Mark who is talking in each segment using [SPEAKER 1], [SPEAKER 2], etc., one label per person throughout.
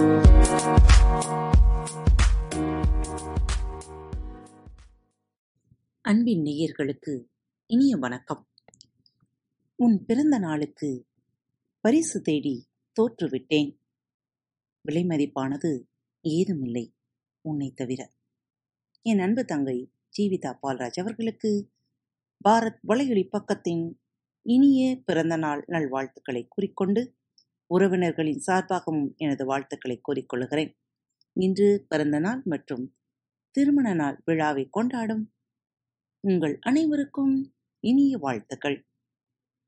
[SPEAKER 1] அன்பின் நேயர்களுக்கு இனிய வணக்கம். உன் பிறந்த நாளுக்கு பரிசு தேடி தோற்றுவிட்டேன். விலை மதிப்பானது ஏதுமில்லை உன்னை தவிர. என் அன்பு தங்கை ஜீவிதா பால்ராஜ் அவர்களுக்கு பாரத் வலையொலி பக்கத்தின் இனிய பிறந்த நாள் நல்வாழ்த்துக்களை கூறிக்கொண்டு உறவினர்களின் சார்பாகவும் எனது வாழ்த்துக்களை கூறிக்கொள்கிறேன். இன்று பிறந்த நாள் மற்றும் திருமண நாள் விழாவை கொண்டாடும் உங்கள் அனைவருக்கும் இனிய வாழ்த்துக்கள்.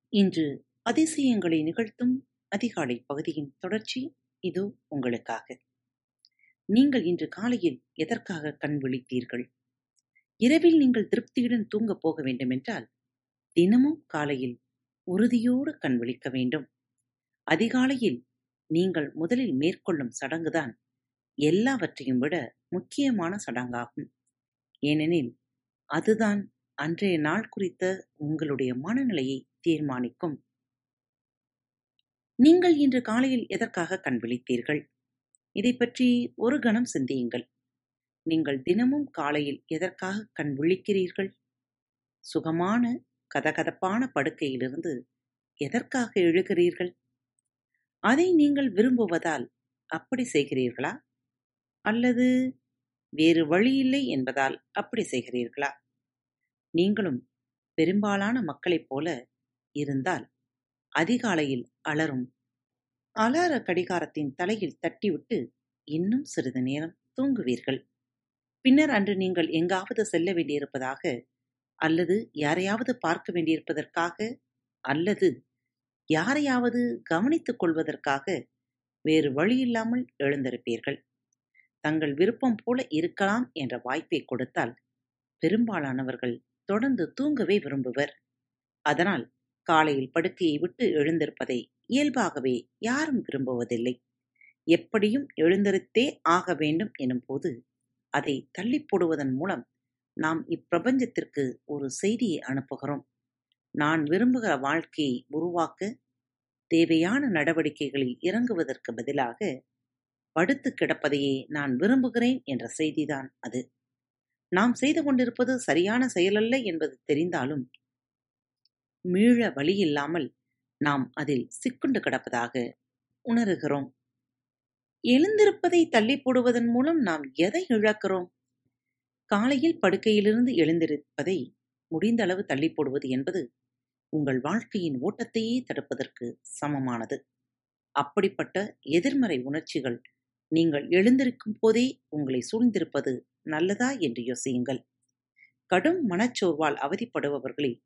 [SPEAKER 1] இன்று அதிசயங்களை நிகழ்த்தும் அதிகாலை பகுதியின் தொடர்ச்சி இது உங்களுக்காக. நீங்கள் இன்று காலையில் எதற்காக கண் விழித்தீர்கள்? இரவில் நீங்கள் திருப்தியுடன் தூங்கப் போக வேண்டுமென்றால் தினமும் காலையில் உறுதியோடு கண் விழிக்க வேண்டும். அதிகாலையில் நீங்கள் முதலில் மேற்கொள்ளும் சடங்குதான் எல்லாவற்றையும் விட முக்கியமான சடங்காகும். ஏனெனில் அதுதான் அன்றைய நாள் குறித்த உங்களுடைய மனநிலையை தீர்மானிக்கும். நீங்கள் இன்று காலையில் எதற்காக கண் விழித்தீர்கள்? இதை பற்றி ஒரு கணம் சிந்தியுங்கள். நீங்கள் தினமும் காலையில் எதற்காக கண் விழிக்கிறீர்கள்? சுகமான கதகதப்பான படுக்கையிலிருந்து எதற்காக எழுகிறீர்கள்? அதை நீங்கள் விரும்புவதால் அப்படி செய்கிறீர்களா? அல்லது வேறு வழியில்லை என்பதால் அப்படி செய்கிறீர்களா? நீங்களும் பெரும்பாலான மக்களைப் போல இருந்தால் அதிகாலையில் அலரும் அலார கடிகாரத்தின் தலையில் தட்டிவிட்டு இன்னும் சிறிது நேரம் தூங்குவீர்கள். பின்னர் அன்று நீங்கள் எங்காவது செல்ல வேண்டியிருப்பதாக அல்லது யாரையாவது பார்க்க வேண்டியிருப்பதற்காக அல்லது யாரையாவது கவனித்துக் கொள்வதற்காக வேறு வழியில்லாமல் எழுந்திருப்பீர்கள். தங்கள் விருப்பம் போல இருக்கலாம் என்ற வாய்ப்பை கொடுத்தால் பெரும்பாலானவர்கள் தொடர்ந்து தூங்கவே விரும்புவர். அதனால் காலையில் படுக்கையை விட்டு எழுந்திருப்பதை இயல்பாகவே யாரும் விரும்புவதில்லை. எப்படியும் எழுந்திருத்தே ஆக வேண்டும் எனும் போது அதை தள்ளி போடுவதன் மூலம் நாம் இப்பிரபஞ்சத்திற்கு ஒரு செய்தியை அனுப்புகிறோம். நான் விரும்புகிற வாழ்க்கையை உருவாக்க தேவையான நடவடிக்கைகளில் இறங்குவதற்கு பதிலாக படுத்து கிடப்பதையே நான் விரும்புகிறேன் என்ற செய்திதான் அது. நாம் செய்து கொண்டிருப்பது சரியான செயலல்ல என்பது தெரிந்தாலும் மீள வழியில்லாமல் நாம் அதில் சிக்குண்டு கிடப்பதாக உணருகிறோம். எழுந்திருப்பதை தள்ளி போடுவதன் மூலம் நாம் எதை இழக்கிறோம்? காலையில் படுக்கையிலிருந்து எழுந்திருப்பதை முடிந்தளவு தள்ளி போடுவது என்பது உங்கள் வாழ்க்கையின் ஓட்டத்தையே தடுப்பதற்கு சமமானது. அப்படிப்பட்ட எதிர்மறை உணர்ச்சிகள் நீங்கள் எழுந்திருக்கும் போதே உங்களை சூழ்ந்திருப்பது நல்லதா என்று யோசியுங்கள். கடும் மனச்சோர்வால் அவதிப்படுபவர்களில்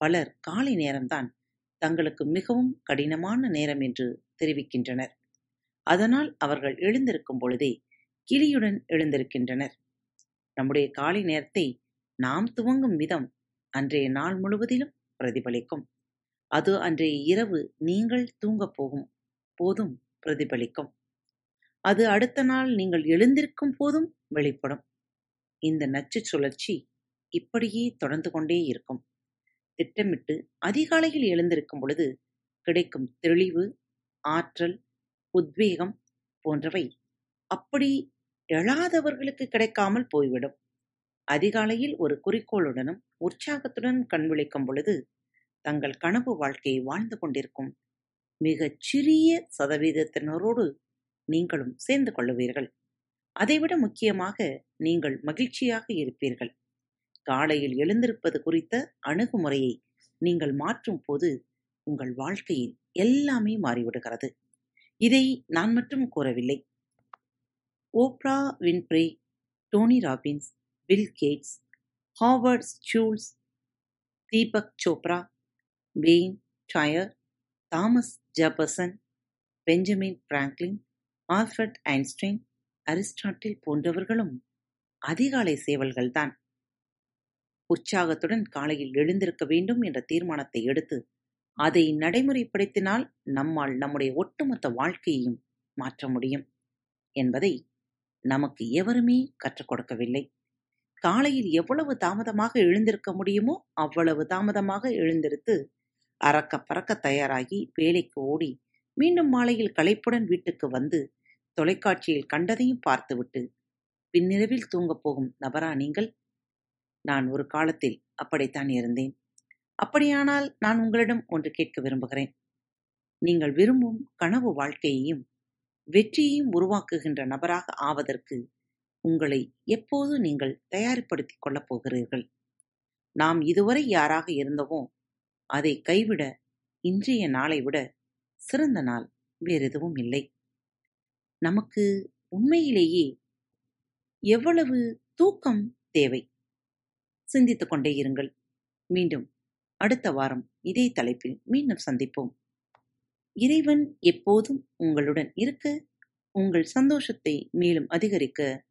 [SPEAKER 1] பலர் காலை நேரம்தான் தங்களுக்கு மிகவும் கடினமான நேரம் என்று தெரிவிக்கின்றனர். அதனால் அவர்கள் எழுந்திருக்கும் பொழுதே கிளியுடன் எழுந்திருக்கின்றனர். நம்முடைய காலை நேரத்தை நாம் துவங்கும் விதம் அன்றைய நாள் முழுவதிலும் பிரதிபலிக்கும். அது அன்றைய இரவு நீங்கள் தூங்கப் போகும் போதும் பிரதிபலிக்கும். அது அடுத்த நாள் நீங்கள் எழுந்திருக்கும் போதும் வெளிப்படும். இந்த நச்சு சுழற்சி இப்படியே தொடர்ந்து கொண்டே இருக்கும். திட்டமிட்டு அதிகாலையில் எழுந்திருக்கும் பொழுது கிடைக்கும் தெளிவு ஆற்றல் உத்வேகம் போன்றவை அப்படி எழாதவர்களுக்கு கிடைக்காமல் போய்விடும். அதிகாலையில் ஒரு குறிக்கோளுடனும் உற்சாகத்துடன் கண்விழிக்கும் பொழுது தங்கள் கனவு வாழ்க்கையை வாழ்ந்து கொண்டிருக்கும் மிகச் சிறிய சதவீதத்தினரோடு நீங்களும் சேர்ந்து கொள்ளுவீர்கள். அதைவிட முக்கியமாக நீங்கள் மகிழ்ச்சியாக இருப்பீர்கள். காலையில் எழுந்திருப்பது குறித்த அணுகுமுறையை நீங்கள் மாற்றும் போது உங்கள் வாழ்க்கையில் எல்லாமே மாறிவிடுகிறது. இதை நான் மட்டும் கூறவில்லை. Oprah Winfrey Tony Robbins Bill Gates Harvard stools Deepak Chopra Wayne Dyer Thomas Jefferson Benjamin Franklin Albert Einstein Aristotle போன்றவர்களும் அதிகாலை சேவல்கள்தான். உற்சாகத்துடன் காலையில் எழுந்திருக்க வேண்டும் என்ற தீர்மானத்தை எடுத்து அதை நடைமுறைப்படுத்தினால் நம்மால் நம்முடைய ஒட்டுமொத்த வாழ்க்கையையும் மாற்ற முடியும் என்பதை நமக்கு எவருமே கற்றுக் கொடுக்கவில்லை. காலையில் எவ்வளவு தாமதமாக எழுந்திருக்க முடியுமோ அவ்வளவு தாமதமாக எழுந்திருத்து அறக்க பறக்க தயாராகி வேலைக்கு ஓடி மீண்டும் மாலையில் களைப்புடன் வீட்டுக்கு வந்து தொலைக்காட்சியில் கண்டதையும் பார்த்துவிட்டு பின்னிரவில் தூங்கப் போகும் நபரா நீங்கள்? நான் ஒரு காலத்தில் அப்படித்தான் இருந்தேன். அப்படியானால் நான் உங்களிடம் ஒன்று கேட்க விரும்புகிறேன். நீங்கள் விரும்பும் கனவு வாழ்க்கையையும் வெற்றியையும் உருவாக்குகின்ற நபராக ஆவதற்கு உங்களை எப்போது நீங்கள் தயார்படுத்திக் கொள்ளப் போகிறீர்கள். நாம் இதுவரை யாராக இருந்தவோ அதை கைவிட இன்றைய நாளை விட சிறந்த நாள் வேறெதுவும் இல்லை. நமக்கு உண்மையிலேயே எவ்வளவு தூக்கம் தேவை? சிந்தித்துக் கொண்டே இருங்கள். மீண்டும் அடுத்த வாரம் இதே தலைப்பில் மீண்டும் சந்திப்போம். இறைவன் எப்போதும் உங்களுடன் இருக்க உங்கள் சந்தோஷத்தை மேலும் அதிகரிக்க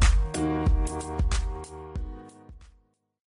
[SPEAKER 2] you